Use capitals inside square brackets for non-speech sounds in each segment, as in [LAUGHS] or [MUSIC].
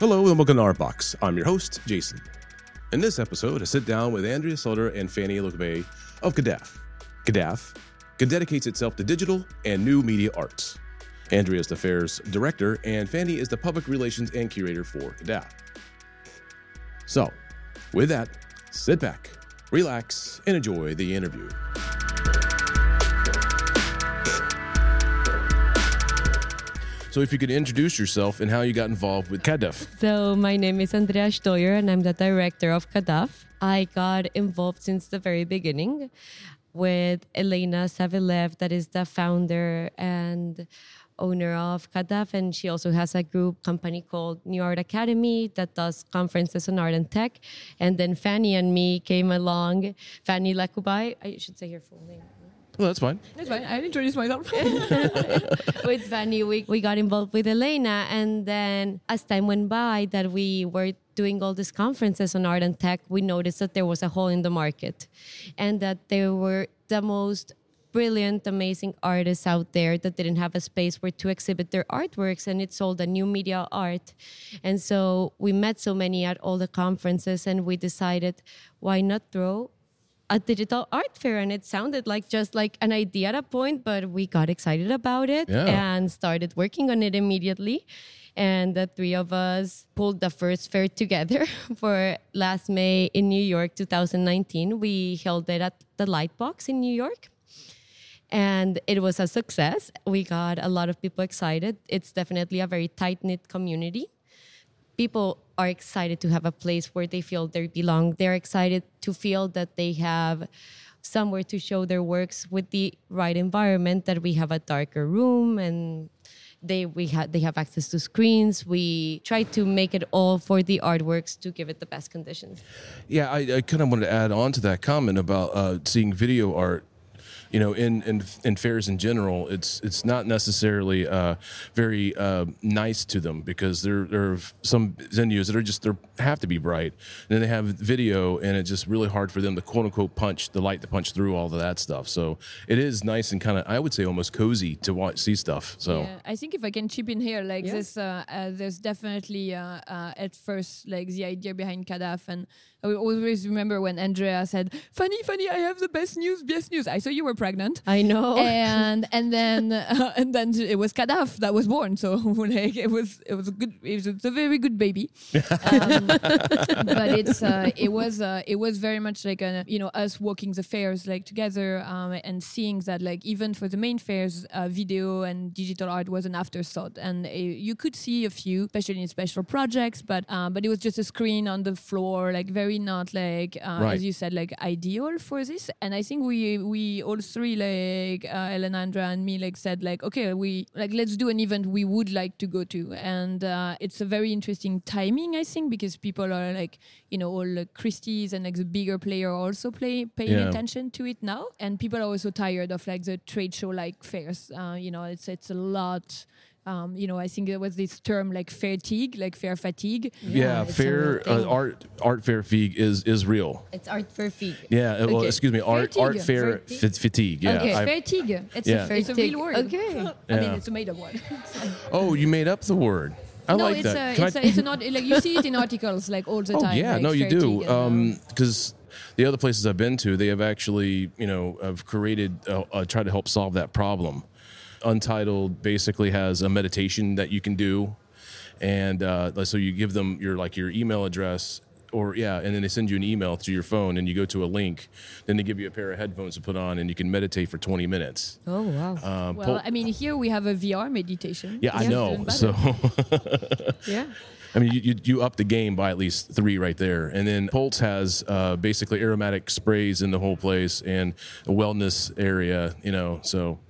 Hello and welcome to Art Box. I'm your host, Jason. In this episode, I sit down with Andrea Steuer and Fanny Lakoubay of CADAF. CADAF dedicates itself to digital and new media arts. Andrea is the fair's director, and Fanny is the public relations and curator for CADAF. So, with that, sit back, relax, and enjoy the interview. So, if you could introduce yourself and how you got involved with CADAF. So my name is Andrea Steuer and I'm the director of CADAF. I got involved since the very beginning with Elena Zavelev, that is the founder and owner of CADAF, and she also has a group company called New Art Academy that does conferences on art and tech. And then Fanny and me came along. Fanny Lakoubay, I should say her full name. Well, that's fine. That's fine. I introduced myself. [LAUGHS] with Fanny, we, we got involved with Elena. And then as time went by, that we were doing all these conferences on art and tech, we noticed that there was a hole in the market and that there were the most brilliant, amazing artists out there that didn't have a space where to exhibit their artworks, and it's all the new media art. And so we met so many at all the conferences, and we decided, why not throw a digital art fair and it sounded like just like an idea at a point but we got excited about it Yeah. and started working on it immediately. And the three of us pulled the first fair together [LAUGHS] for last may in new york 2019 we held it at the lightbox in new york and it was a success. We got a lot of people excited. It's definitely a very tight-knit community people are excited to have a place where they feel they belong. They're excited to feel that they have somewhere to show their works with the right environment. That we have a darker room and they we have they have access to screens. We try to make it all for the artworks to give it the best conditions. Yeah, I, I kind of wanted to add on to that comment about uh, seeing video art. You know, in, in in fairs in general, it's it's not necessarily uh, very uh, nice to them because there there are some venues that are just they have to be bright, and then they have video, and it's just really hard for them to quote unquote punch the light to punch through all of that stuff. So it is nice and kind of I would say almost cozy to watch see stuff. So Yeah, I think if I can chip in here, like Yeah. this, uh, uh, there's definitely uh, uh, at first like the idea behind CADAF, and I will always remember when Andrea said, "Funny, funny, I have the best news, best news." I saw you were pregnant. I know. [LAUGHS] and and then uh, and then it was CADAF that was born. So [LAUGHS] like it was it was a good it was, it's a very good baby. Um, [LAUGHS] but it's uh, it was uh, it was very much like a, you know us walking the fairs like together um, and seeing that like even for the main fairs, uh, video and digital art was an afterthought, and uh, you could see a few, especially in special projects, but uh, but it was just a screen on the floor, like very not like uh, Right. as you said like ideal for this. And I think we we all three like uh, Elena, Andrea, and me like said like okay we like let's do an event we would like to go to, and uh, it's a very interesting timing I think because people are like you know all like Christie's and like the bigger player also play paying Yeah. attention to it now, and people are also tired of like the trade show like fairs. Uh, you know it's it's a lot. Um, you know, I think there was this term like fatigue, like fair fatigue. yeah, it's a fair uh, art art fair fatigue is is real. It's art for feet. Yeah, uh, well, excuse me, art Fatigue. art fair Fatigue. fa- fatigue. Yeah. okay, I- fatigue. It's Yeah. a, it's a real word. Okay. I mean, it's a made-up word. [LAUGHS] oh, you made up the word. I no, like it's that. a, it's, I- a, it's an art, like you see it in articles like all the oh time. yeah, like no, you do. and, um, Because the other places I've been to, they have actually, you know, have created, uh, uh, try to help solve that problem. Untitled basically has a meditation that you can do, and uh, so you give them your like your email address. Or yeah, and then they send you an email to your phone, and you go to a link. Then they give you a pair of headphones to put on, and you can meditate for 20 minutes. Oh wow. Um, well, Pol- I mean, here we have a VR meditation. yeah, I know. So [LAUGHS] yeah. I mean, you, you, you up the game by at least three right there. And then Pulse has uh, basically aromatic sprays in the whole place and a wellness area, you know, so it,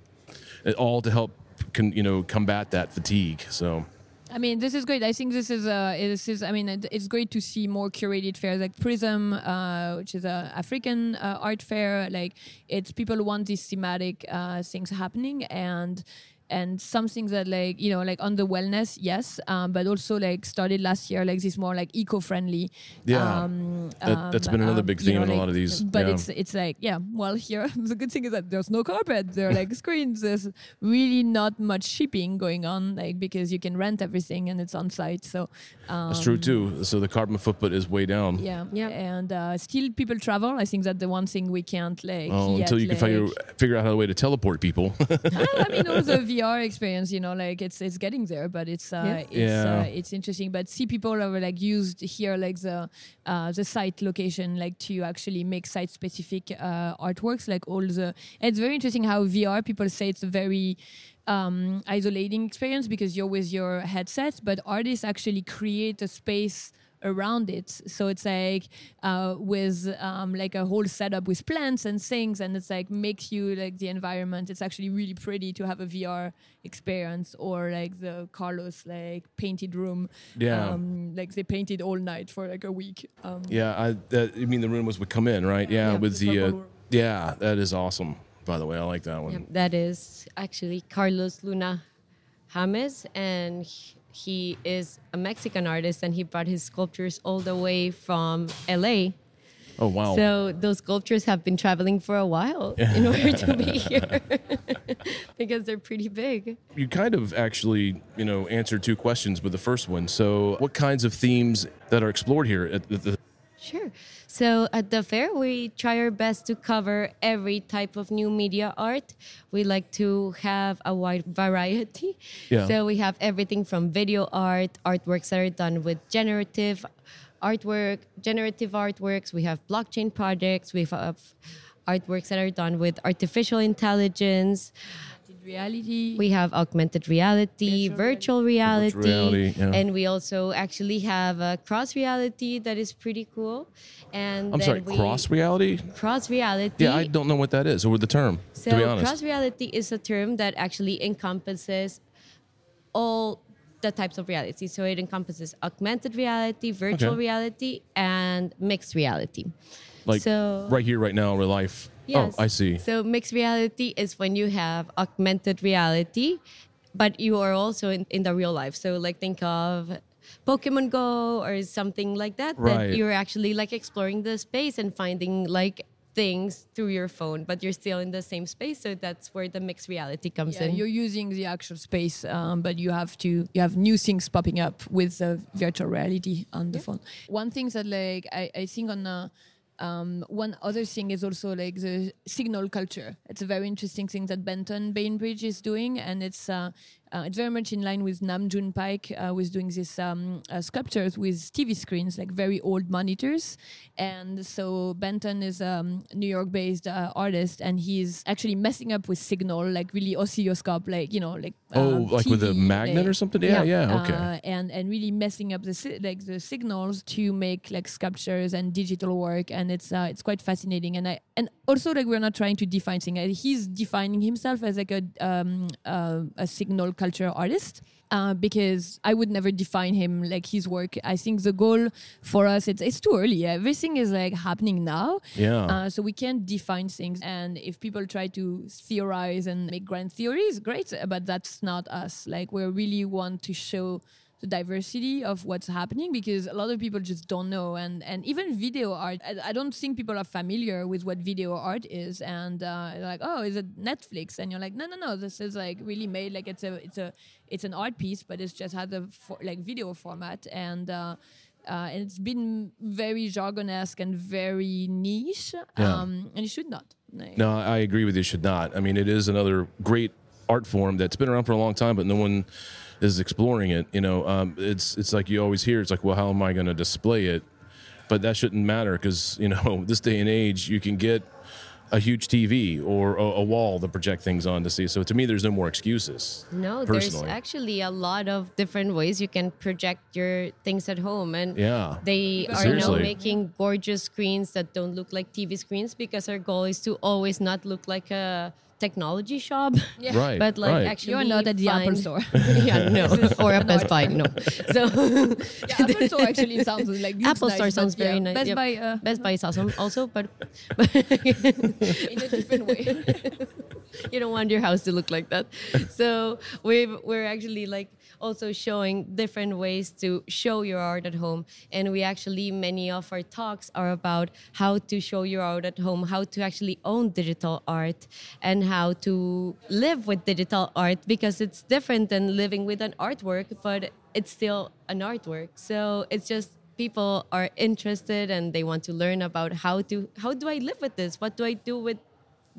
all to help, you know, combat that fatigue. So I mean, this is great. I think this is uh, this is. I mean, it, it's great to see more curated fairs like Prism, uh, which is a African uh, art fair. Like, it's people want these thematic uh, things happening, and and something that like you know like on the wellness, yes, um, but also like started last year like this more like eco-friendly. Yeah. um, That- that's been another um, big you theme know, in a lot of these, But yeah. it's it's like yeah. Well, here [LAUGHS] the good thing is that there's no carpet. There are like screens. There's really not much shipping going on, like because you can rent everything and it's on site. So um, That's true too. So the carbon footprint is way down. yeah, Yeah. And uh, still, people travel. I think that the one thing we can't like. Oh, yet, until you can like, figure figure out how a way to teleport people. [LAUGHS] I mean, also VR experience, you know, like it's it's getting there, but it's uh, Yeah. it's Yeah. uh, it's interesting. But see, people are like used here, like the uh, the site location, like to actually make site specific uh, artworks, like all the. It's very interesting how VR people say it's a very um, isolating experience because you're with your headset, but artists actually create a space around it so it's like uh, with um, like a whole setup with plants and things and it's like makes you like the environment it's actually really pretty to have a vr experience or like the carlos like painted room Yeah. um, like they painted all night for like a week um, yeah, I that, you mean the room was would come in, right? Yeah, Yeah, with the the uh, yeah, that is awesome. By the way, I like that one. Yeah, that is actually Carlos Luna James, and he- he is a Mexican artist, and he brought his sculptures all the way from LA. Oh wow. So those sculptures have been traveling for a while [LAUGHS] in order to be here [LAUGHS] because they're pretty big. you kind of actually, you know, answered two questions with the first one. So, what kinds of themes that are explored here at the, the Sure. So at the fair, we try our best to cover every type of new media art. We like to have a wide [LAUGHS] variety. Yeah. So we have everything from video art, artworks that are done with generative artwork, generative artworks. We have blockchain projects. We have artworks that are done with artificial intelligence. Reality We have augmented reality, Virtual virtual reality, reality, yeah. and we also actually have a cross reality that is pretty cool. And I'm sorry, we- cross reality? cross reality. Yeah, I don't know what that is or the term, So to be honest. cross reality is a term that actually encompasses all the types of reality. So it encompasses augmented reality, virtual Okay. reality, and mixed reality. like so right here, right now, in real life. Yes. Oh, I see. So mixed reality is when you have augmented reality, but you are also in, in the real life. So like think of Pokemon Go or something like that. Right. That you're actually like exploring the space and finding like things through your phone, but you're still in the same space. So that's where the mixed reality comes yeah, in. you're using the actual space um, but you have to you have new things popping up with the virtual reality on the phone one thing that like i, I think on the um, one other thing is also like the signal culture. It's a very interesting thing that Benton Bainbridge is doing, and it's uh, uh, it's very much in line with Nam June Paik, uh, with doing these um, uh, sculptures with TV screens, like very old monitors. And so Benton is a um, New York-based uh, artist, and he's actually messing up with signal, like really oscilloscope, like you know, like Oh, um, like with a magnet like- or something? Yeah, yeah, okay. uh, and and really messing up the si- like the signals to make like sculptures and digital work, and it's uh, it's quite fascinating. And I and also like we're not trying to define things. He's defining himself as like a um, uh, a signal culture artist. Uh, because I would never define him like his work. I think the goal for us it's it's too early. Everything is like happening now. Yeah. Uh, so we can't define things. And if people try to theorize and make grand theories, great. But that's not us. Like we really want to show the diversity of what's happening because a lot of people just don't know and and even video art i, I don't think people are familiar with what video art is and uh, like oh is it netflix and you're like no no no this is like really made like it's a it's a it's an art piece but it's just has a for, like video format and uh, uh, and it's been very jargon-esque and very niche Yeah. um, and it should not Like- No, I agree with you. Should not. I mean, it is another great art form that's been around for a long time, but no one is exploring it. You know, um, it's it's like you always hear. It's like, well, how am I going to display it? But that shouldn't matter because you know, [LAUGHS] this day and age, you can get a huge TV or a, a wall to project things on to see. So to me, there's no more excuses. No, personally. there's actually a lot of different ways you can project your things at home, and Yeah. they are Seriously. now making gorgeous screens that don't look like TV screens because our goal is to always not look like a technology shop, Yeah. [LAUGHS] Right. but like right. actually you're not at the apple store [LAUGHS] yeah, no, or a Best Buy, no. [LAUGHS] So yeah, apple store actually sounds like Apple nice, Store sounds very yeah, nice. best Yep. buy uh, Best Buy is awesome also, but in a different way you don't want your house to look like that. So we've we're actually like also showing different ways to show your art at home. And we actually many of our talks are about how to show your art at home, how to actually own digital art, and how to live with digital art because it's different than living with an artwork, but it's still an artwork. So it's just people are interested and they want to learn about how to how do I live with this? What do I do with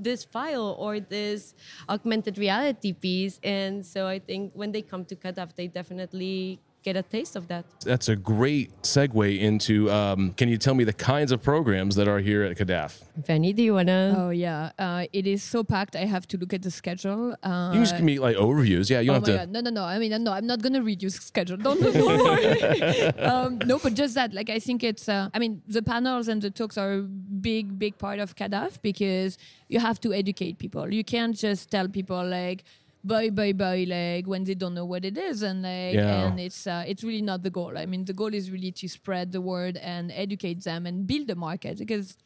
this file or this augmented reality piece? And so I think when they come to CADAF, they definitely get a taste of that. That's a great segue into. Um, can you tell me the kinds of programs that are here at CADAF? Fanny, do you wanna? Oh yeah, uh, it is so packed. I have to look at the schedule. Uh, You can just give me like overviews. Yeah, you oh don't my have to. god, no, no, no. I mean, no, I'm not gonna read your schedule. Don't, don't worry. [LAUGHS] [LAUGHS] um, no, but just that. Like, I think it's. Uh, I mean, the panels and the talks are a big, big part of CADAF because you have to educate people. You can't just tell people like buy, buy, buy, like when they don't know what it is, and like, Yeah. and it's uh, it's really not the goal. I mean, the goal is really to spread the word and educate them and build the market because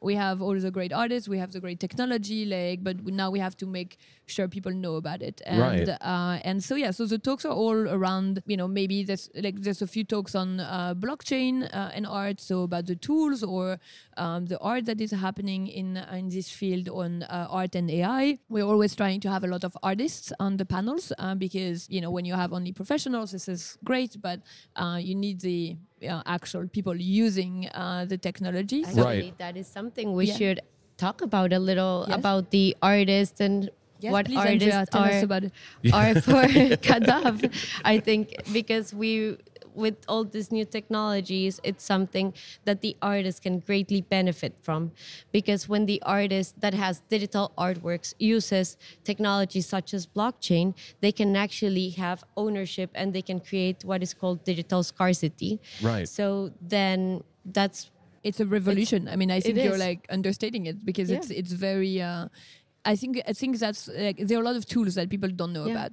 we have all the great artists, we have the great technology, like, but we- now we have to make sure people know about it. And Right. uh, and so yeah, so the talks are all around. You know, maybe there's like there's a few talks on uh, blockchain uh, and art, so about the tools or um, the art that is happening in in this field on uh, art and AI. We're always trying to have a lot of artists on the panels uh, because you know when you have only professionals, this is great, but uh, you need the uh, actual people using uh, the technology. So- Actually, that is something we Yeah. should talk about a little Yes. about the artists and Yes, what please, artists Andrea, are, about are [LAUGHS] for [LAUGHS] CADAF. I think because we with all these new technologies, it's something that the artist can greatly benefit from. Because when the artist that has digital artworks uses technology such as blockchain, they can actually have ownership and they can create what is called digital scarcity. Right. So then that's it's a revolution. I mean, I think you're is. like understating it because Yeah. it's it's very. Uh, I think I think that's like there are a lot of tools that people don't know Yeah. about.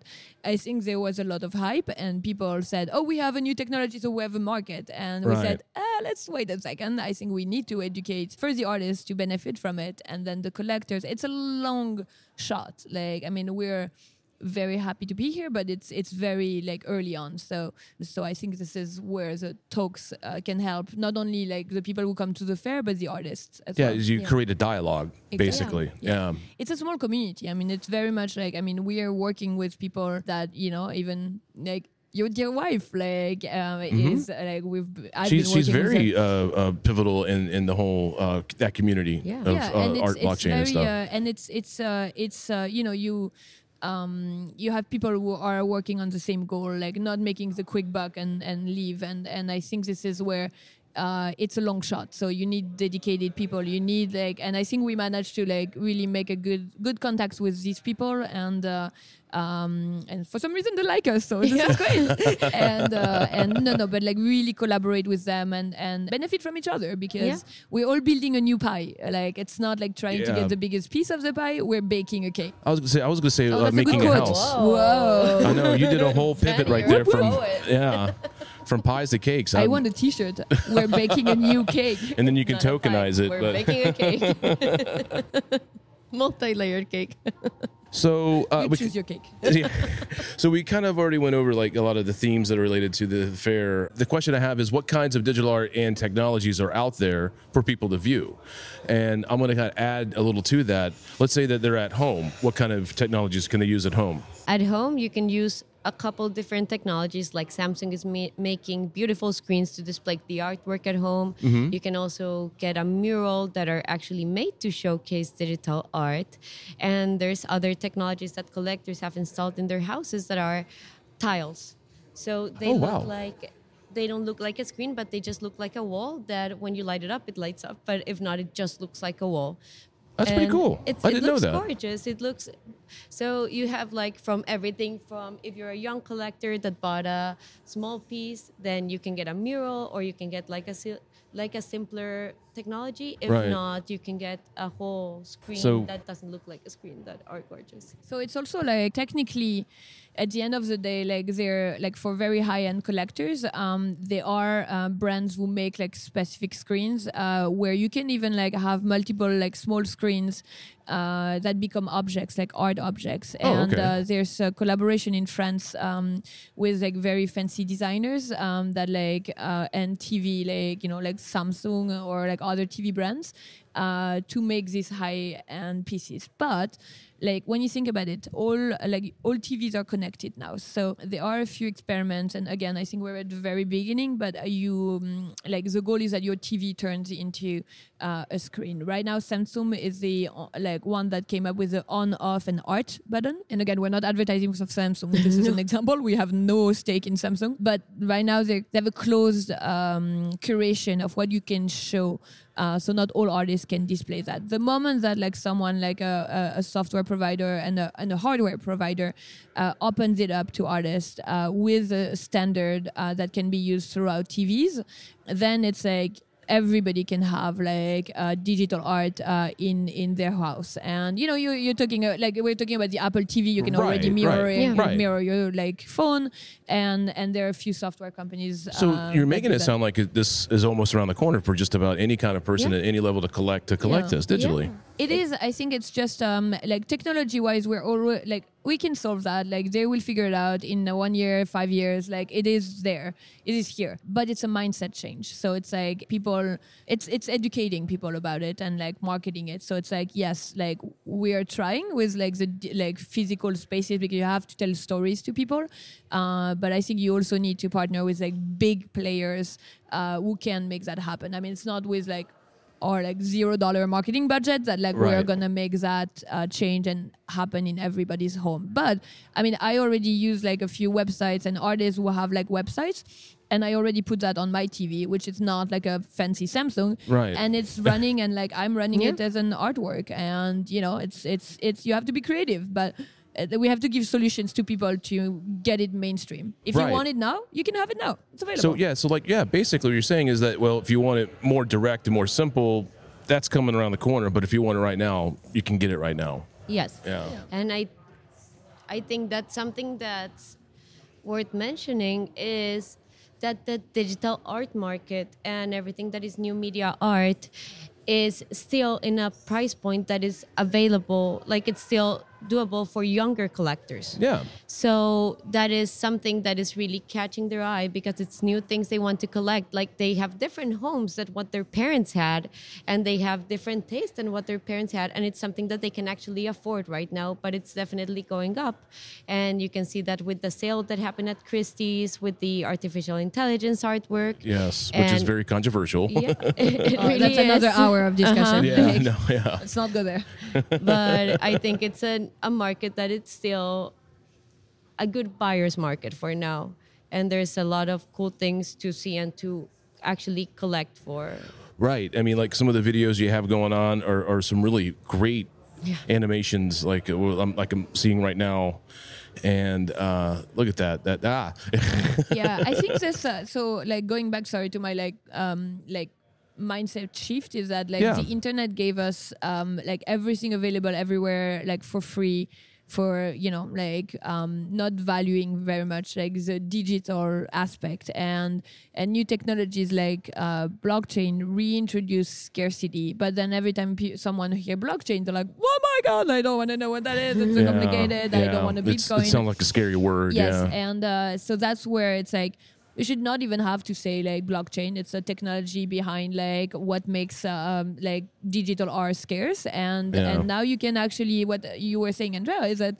I think there was a lot of hype and people said, "Oh, we have a new technology, so we have a market." And we said, ah, "Let's wait a second. I think we need to educate first the artists to benefit from it, and then the collectors. It's a long shot. Like I mean, we're very happy to be here, but it's it's very like early on. So so I think this is where the talks uh, can help not only like the people who come to the fair, but the artists as well. Yeah, well. you Yeah. create a dialogue Exactly. basically. Yeah. It's a small community. I mean, it's very much like I mean, we are working with people that you know even like. Your dear wife, like, um, is uh, like we've. I've She's she's very uh, uh, pivotal in in the whole uh, that community Yeah. of yeah, uh, it's, art it's blockchain very, and stuff. Uh, and it's it's uh, it's uh, you know you um, you have people who are working on the same goal, like not making the quick buck and and leave. And and I think this is where. Uh, it's a long shot, so you need dedicated people. You need like, and I think we managed to like really make a good good contacts with these people, and uh, um, and for some reason they like us, so this is great. [LAUGHS] and uh, and no, no, but like really collaborate with them and and benefit from each other because Yeah. we're all building a new pie. Like it's not like trying to get the biggest piece of the pie. We're baking a cake. I was gonna say I was gonna say Oh, uh, that's a making a house. Whoa! I know you did a whole pivot right there from [LAUGHS] yeah, from pies to cakes. I I'm- want a T-shirt. We're baking a new cake. and then you can Not a pie. tokenize it. We're but making a cake. [LAUGHS] Multi-layered cake. So uh, You we, choose your cake. [LAUGHS] yeah. so we kind of already went over like a lot of the themes that are related to the fair. The question I have is what kinds of digital art and technologies are out there for people to view? And I'm going to kind of add a little to that. Let's say that they're at home. What kind of technologies can they use at home? At home, you can use a couple different technologies like Samsung is ma- making beautiful screens to display the artwork at home. You can also get a mural that are actually made to showcase digital art. And there's other technologies that collectors have installed in their houses that are tiles. So they Oh, look wow. like they don't look like a screen, but they just look like a wall that when you light it up, it lights up. But if not, it just looks like a wall. That's pretty cool. It's, I didn't know that. It looks gorgeous. It looks so you have like from everything from if you're a young collector that bought a small piece, then you can get a mural, or you can get like a like a simpler technology. If Right. not, you can get a whole screen So- that doesn't look like a screen that are gorgeous. So it's also like technically, at the end of the day, like they're like for very high end collectors, um, there are uh, brands who make like specific screens uh, where you can even like have multiple like small screens uh, that become objects, like art objects. Oh, and okay. uh, there's a collaboration in France um, with like very fancy designers um, that like uh, and TV, like you know, like Samsung or like other TV brands uh, to make these high end pieces. But like when you think about it, all like all TVs are connected now. So there are a few experiments, and again, I think we're at the very beginning. But you um, like the goal is that your TV turns into uh, a screen. Right now, Samsung is the uh, like one that came up with the on, off, and art button. And again, we're not advertising for Samsung. This is an [LAUGHS] example. We have no stake in Samsung, but right now they they have a closed um, curation of what you can show. Uh, so not all artists can display that. The moment that like someone like a, a, a software provider and a, and a hardware provider uh, opens it up to artists uh, with a standard uh, that can be used throughout TVs, then it's like everybody can have like uh, digital art uh, in in their house and you know you, you're talking uh, like we're talking about the apple tv you can already mirror right, it, Yeah. right. mirror your like phone and and there are a few software companies So uh, you're making it sound like this is almost around the corner for just about any kind of person Yeah. at any level to collect to collect Yeah. this digitally. It is. I think it's just um, like technology wise, we're already like we can solve that. Like they will figure it out in one year, five years. Like it is there, it is here. But it's a mindset change. So it's like people, it's it's educating people about it and like marketing it. So it's like yes, like we are trying with like the like physical spaces because you have to tell stories to people. Uh, but I think you also need to partner with like big players uh, who can make that happen. I mean, it's not with like or like zero dollar marketing budget that like we're gonna make that uh, change and happen in everybody's home. But i mean i already use like a few websites and artists who have like websites and i already put that on my tv which is not like a fancy samsung. Right. and it's [LAUGHS] running and like i'm running Yeah. it as an artwork. And you know it's it's it's you have to be creative. But uh, we have to give solutions to people to get it mainstream. If Right. you want it now, you can have it now. It's available. So yeah, so like yeah, basically what you're saying is that well, if you want it more direct and more simple, that's coming around the corner. But if you want it right now, you can get it right now. Yes. Yeah. And I I think that something that's worth mentioning is that the digital art market and everything that is new media art is still in a price point that is available like it's still doable for younger collectors. Yeah. So that is something that is really catching their eye because it's new things they want to collect. Like they have different homes than what their parents had, and they have different tastes than what their parents had, and it's something that they can actually afford right now. But it's definitely going up, and you can see that with the sale that happened at Christie's with the artificial intelligence artwork. Yes, which is very controversial. Yeah, [LAUGHS] [LAUGHS] it Uh, really that's another hour of discussion. Uh-huh. yeah, no, yeah. Let's not go there. but I think it's a, a market that it's still a good buyer's market for now. And there's a lot of cool things to see and to actually collect for. Right. I mean, like some of the videos you have going on are, are some really great animations, like uh, well, I'm like I'm seeing right now. And uh, look at that. That ah, [LAUGHS] yeah, I think this. Uh, so, like going back, sorry, to my like um like mindset shift is that like Yeah. the internet gave us um like everything available everywhere like for free for you know like um not valuing very much like the digital aspect and and new technologies like uh blockchain reintroduce scarcity but then every time pe- someone hear blockchain they're like oh my god i don't want to know what that is it's so Yeah, complicated i don't want to It's- bitcoin It sounds like a scary word. Yes, yeah. and uh, so that's where it's like we should not even have to say like blockchain. It's a technology behind like what makes um, like digital art scarce, and Yeah. and now you can actually what you were saying, Andrea, is that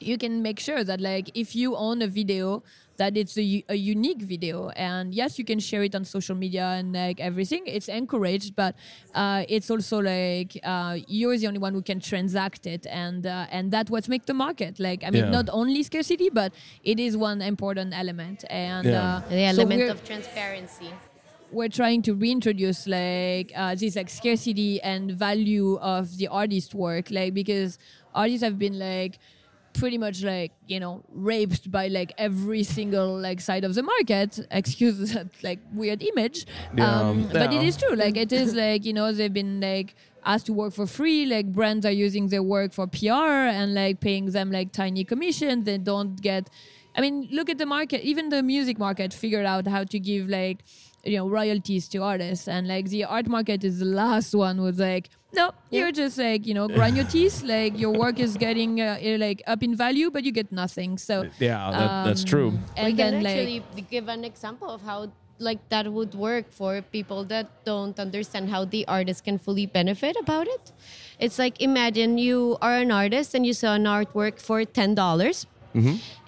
you can make sure that like if you own a video that it's a, a unique video and yes you can share it on social media and like everything it's encouraged but uh, it's also like uh, you're the only one who can transact it and uh, and that's what makes the market like i mean Yeah. not only scarcity but it is one important element and Yeah. uh, The element we're- of transparency. we're trying to reintroduce like uh, this like scarcity and value of the artist work like because artists have been like pretty much like you know raped by like every single like side of the market. Excuse [LAUGHS] that like weird image. Yeah, um, but it is true. Like it is like you know they've been like asked to work for free. Like brands are using their work for pr and like paying them like tiny commission they don't get i mean look at the market. Even the music market figured out how to give like you know royalties to artists. And like the art market is the last one was like no you're just like you know grind your teeth. Like your work is getting uh, uh, like up in value but you get nothing. So Yeah, that, that's true. um, and we then can like actually give an example of how like that would work for people that don't understand how the artist can fully benefit about it. It's like imagine you are an artist and you sell an artwork for ten dollars,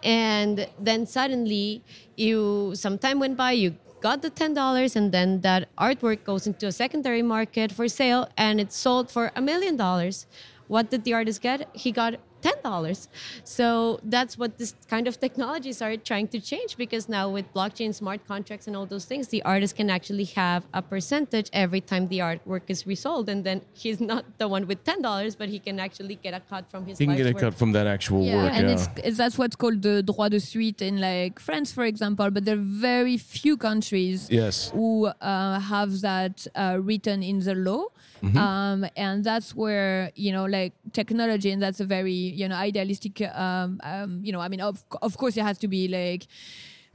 and then suddenly you some time went by you got the ten dollars and then that artwork goes into a secondary market for sale and it's sold for a million dollars. What did the artist get? He got ten dollars. So that's what this kind of technologies are trying to change because now with blockchain, smart contracts, and all those things, the artist can actually have a percentage every time the artwork is resold, and then he's not the one with ten dollars, but he can actually get a cut from his. You can get a work. cut from that actual yeah, work. and yeah. it's, it's that's what's called the droit de suite in like France, for example. But there are very few countries yes. who uh, have that uh, written in the law. Mm-hmm. Um, and that's where you know like technology and that's a very you know idealistic um, um, you know i mean of, of course it has to be like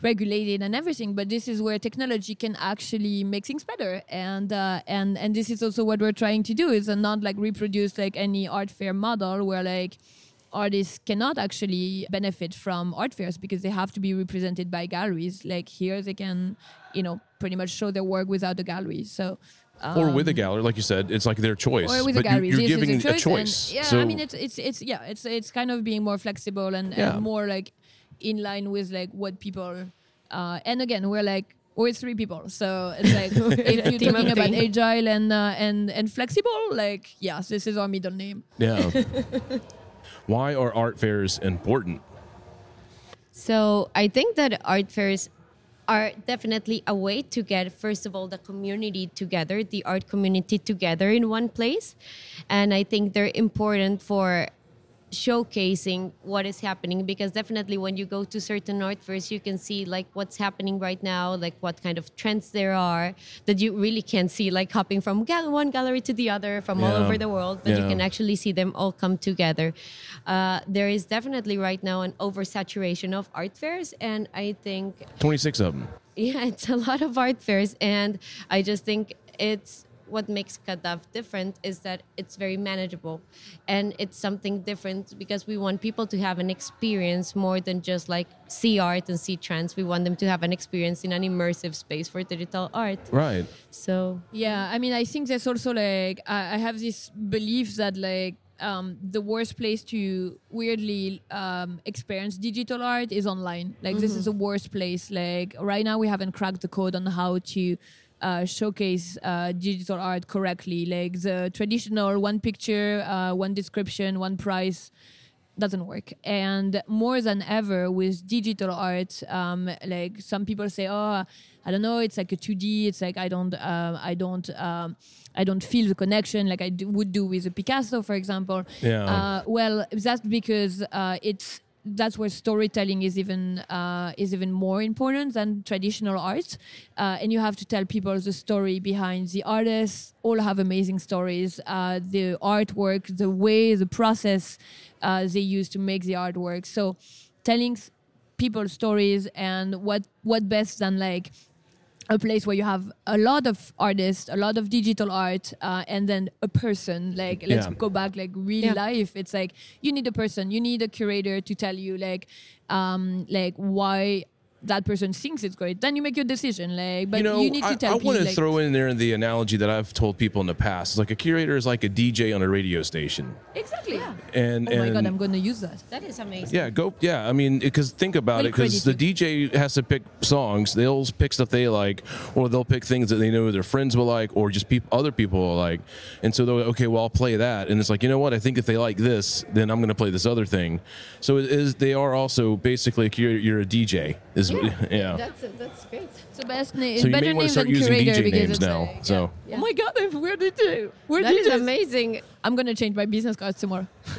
regulated and everything but this is where technology can actually make things better. And uh, and and this is also what we're trying to do is not like reproduce like any art fair model where like artists cannot actually benefit from art fairs because they have to be represented by galleries. Like here they can you know pretty much show their work without the galleries so or with a gallery, like you said, it's like their choice. or with but the galleries. you, are giving a choice. a choice. Yeah, so I mean it's it's it's yeah, it's it's kind of being more flexible and, Yeah. and more like in line with like what people. Uh, and again, we're like we're three people, so it's like [LAUGHS] if you're Team talking about three. agile and uh, and and flexible, like yes, this is our middle name. yeah. [LAUGHS] Why are art fairs important? So I think that art fairs are definitely a way to get, first of all, the community together, the art community together in one place. And I think they're important for showcasing what is happening because definitely when you go to certain art fairs you can see like what's happening right now like what kind of trends there are that you really can't see like hopping from one gallery to the other from all over the world but you can actually see them all come together. Uh, there is definitely right now an oversaturation of art fairs and i think 26 of them. yeah, it's a lot of art fairs, and I just think it's what makes CADAF different is that it's very manageable, and it's something different because we want people to have an experience more than just like see art and see trends. We want them to have an experience in an immersive space for digital art. Right. So Yeah, I mean, I think there's also like I, I have this belief that like um, the worst place to weirdly um, experience digital art is online. Like this is the worst place. Like right now, we haven't cracked the code on how to. Uh, showcase uh, digital art correctly, like the traditional one picture, uh, one description, one price, doesn't work. And more than ever with digital art um, like some people say oh i don't know it's like a 2d it's like i don't uh, i don't um, i don't feel the connection like i do, would do with a picasso for example. Yeah. uh, well that's because uh, it's that's where storytelling is even uh, is even more important than traditional art, uh, and you have to tell people the story behind the artists. All have amazing stories. Uh, the artwork, the way, the process uh, they use to make the artwork. So, telling people stories and what what best than like a place where you have a lot of artists, a lot of digital art, uh, and then a person. Like let's Yeah. go back, like real Yeah. life. It's like you need a person, you need a curator to tell you like, um, like why that person thinks it's great. Then you make your decision. Like, but you know, need to I, tell I people. want to like, throw in there the analogy that I've told people in the past. It's like a curator is like a DJ on a radio station, exactly. and Oh my god, I'm gonna use that. that is amazing. yeah, go yeah. I mean, because think about Well it, because the DJ has to pick songs. They'll pick stuff they like, or they'll pick things that they know their friends will like, or just peop other people will like. And so they'll okay, well, I'll play that, and it's like you know what? I think if they like this, then I'm going to play this other thing. So it is. They are also basically a curator, you're a DJ. Is [LAUGHS] yeah. That's that's great. It's the best name. So you better may want name to start than using curator DJ because names it's now. like- So Oh my god! Where did you? Where That did is you? amazing. I'm gonna change my business cards tomorrow. [LAUGHS]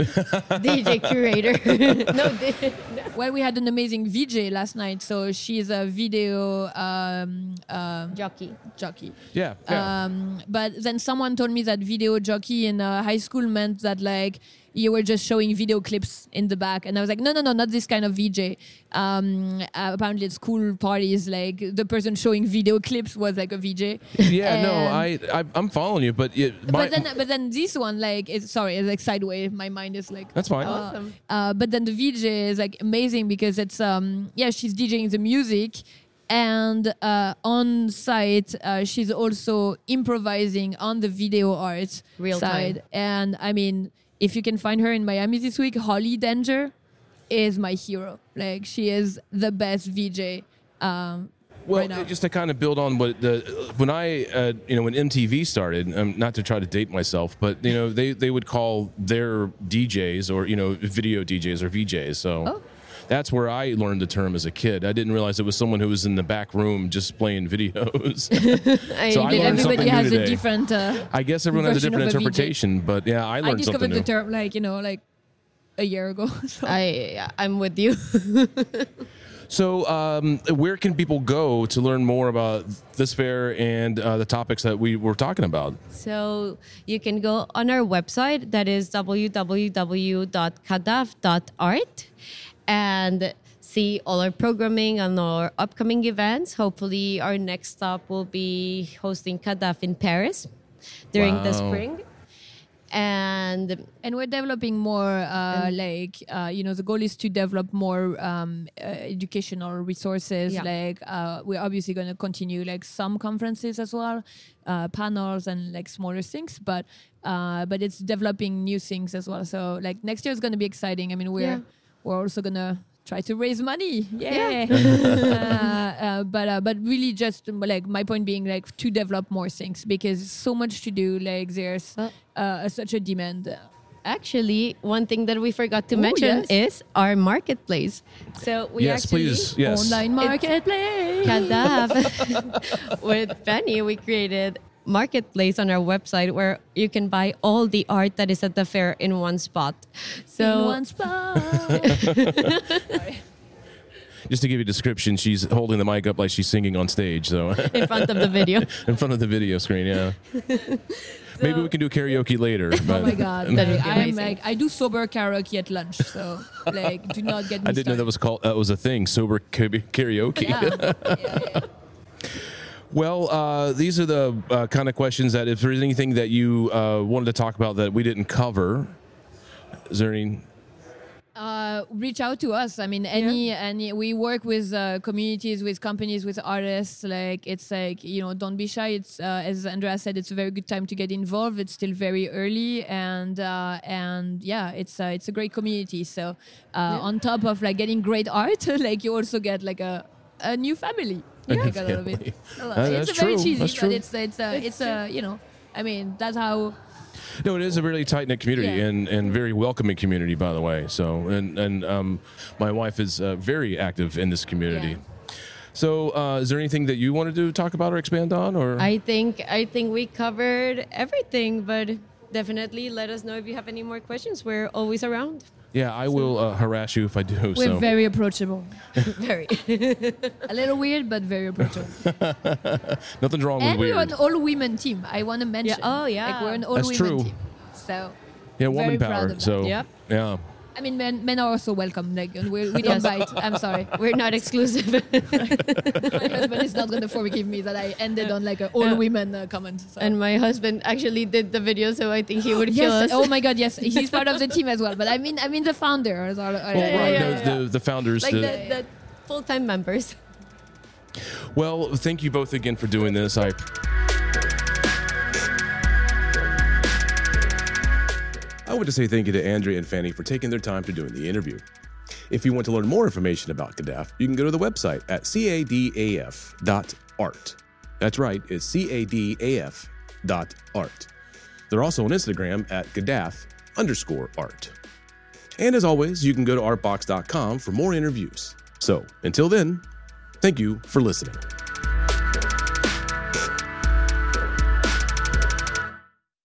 DJ curator. [LAUGHS] no, di- Well, we had an amazing VJ last night. So she's a video um, um, jockey. jockey. yeah. yeah. Um, but then someone told me that video jockey in uh, high school meant that like you were just showing video clips in the back, and I was like, no, no, no, not this kind of VJ. Um, uh, apparently, at school parties, like the person showing video clips was like a VJ. yeah. No, and- I, I I'm following you, but it, my, but then, but then this one, like, it's, sorry, it's like sideways. My mind is like that's fine. Awesome. uh, but then the VJ is like amazing because it's um yeah she's DJing the music and uh, on site uh, she's also improvising on the video art Real side time. and I mean if you can find her in Miami this week Holly Danger is my hero like she is the best VJ um, Well, right now. just to kind of build on what the when I uh, you know when MTV started, um, not to try to date myself, but you know they they would call their DJs or you know video DJs or VJs. So Oh. That's where I learned the term as a kid. I didn't realize it was someone who was in the back room just playing videos. I [LAUGHS] So I learned everybody- something new has today. a different uh, I guess everyone has a different of a interpretation, but yeah, I I learned something discovered new. the term like you know like a year ago [LAUGHS] so. I I'm with you. [LAUGHS] So, um, where can people go to learn more about this fair and uh, the topics that we were talking about? So you can go on our website that is www.cadaf.art and see all our programming and our upcoming events. Hopefully, our next stop will be hosting CADAF in Paris during the spring. And and we're developing more uh, like uh, you know the goal is to develop more um, uh, educational resources Yeah. like uh, we're obviously going to continue like some conferences as well uh, panels and like smaller things but uh, but it's developing new things as well so like next year is going to be exciting i mean we're Yeah. We're also going to try to raise money yeah, Yeah. [LAUGHS] uh, uh, but uh, but really just um, like my point being like to develop more things because so much to do like there's uh, such a demand actually, one thing that we forgot to Ooh, mention yes. is our marketplace. So we yes, actually please. Yes. online marketplace. CADAF [LAUGHS] with Penny, we created marketplace on our website where you can buy all the art that is at the fair in one spot. So in one spot. [LAUGHS] Just to give you a description, she's holding the mic up like she's singing on stage, so in front of the video. [LAUGHS] in front of the video screen. Yeah. [LAUGHS] Maybe we can do karaoke later. Oh but oh my god! That'd be I'm amazing. like I do sober karaoke at lunch, so like do not get me I didn't know that was called that was a thing. Sober ka- karaoke. Yeah. yeah, yeah. Well, uh, these are the uh, kind of questions that if there's anything that you uh, wanted to talk about that we didn't cover, is there any? Uh, reach out to us. I mean, any any we work with uh, communities, with companies, with artists. Like it's like you know, don't be shy. It's uh, as Andrea said, it's a very good time to get involved. It's still very early, and uh, and yeah, it's uh, it's a great community. So uh, on top of like getting great art, [LAUGHS] like you also get like a a new family. A new Like a little family. bit. A lot. Uh, it's that's very true. cheesy, That's but true. it's it's a it's a you know, I mean that's how No, it is a really tight knit community Yeah. and, and very welcoming community, by the way. So, and and um, my wife is uh, very active in this community. Yeah. So, uh, is there anything that you wanted to talk about or expand on, or I think I think we covered everything, but definitely let us know if you have any more questions. We're always around. Yeah, I will uh, harass you if I do. [LAUGHS] we're so, very approachable. [LAUGHS] Very. [LAUGHS] A little weird, but very approachable. nothing's wrong and with we're an all women team. I want to mention. Yeah, oh, yeah. Like we're an all That's women true. team. So yeah, woman very proud power. of that. So, Yep. yeah. I mean, men men are also welcome. Like and we're, we [LAUGHS] don't bite. I'm sorry. We're not exclusive. [LAUGHS] My husband is not going to forgive me that I ended on like an all women uh, comment. So. and my husband actually did the video, so I think he would kill yes. us. Oh my God. Yes, he's part of the team as well. But I mean, I mean the founders are. are Well, yeah, right, yeah, the, yeah. The, the founders. like the, the, the full-time members. well, thank you both again for doing this. I. want to say thank you to Andrea and Fanny for taking their time to doing the interview. If you want to learn more information about CADAF, you can go to the website at cadaf.art. That's right, it's cadaf.art. They're also on Instagram at cadaf underscore art. And as always, you can go to artbox.com for more interviews. So until then, Thank you for listening.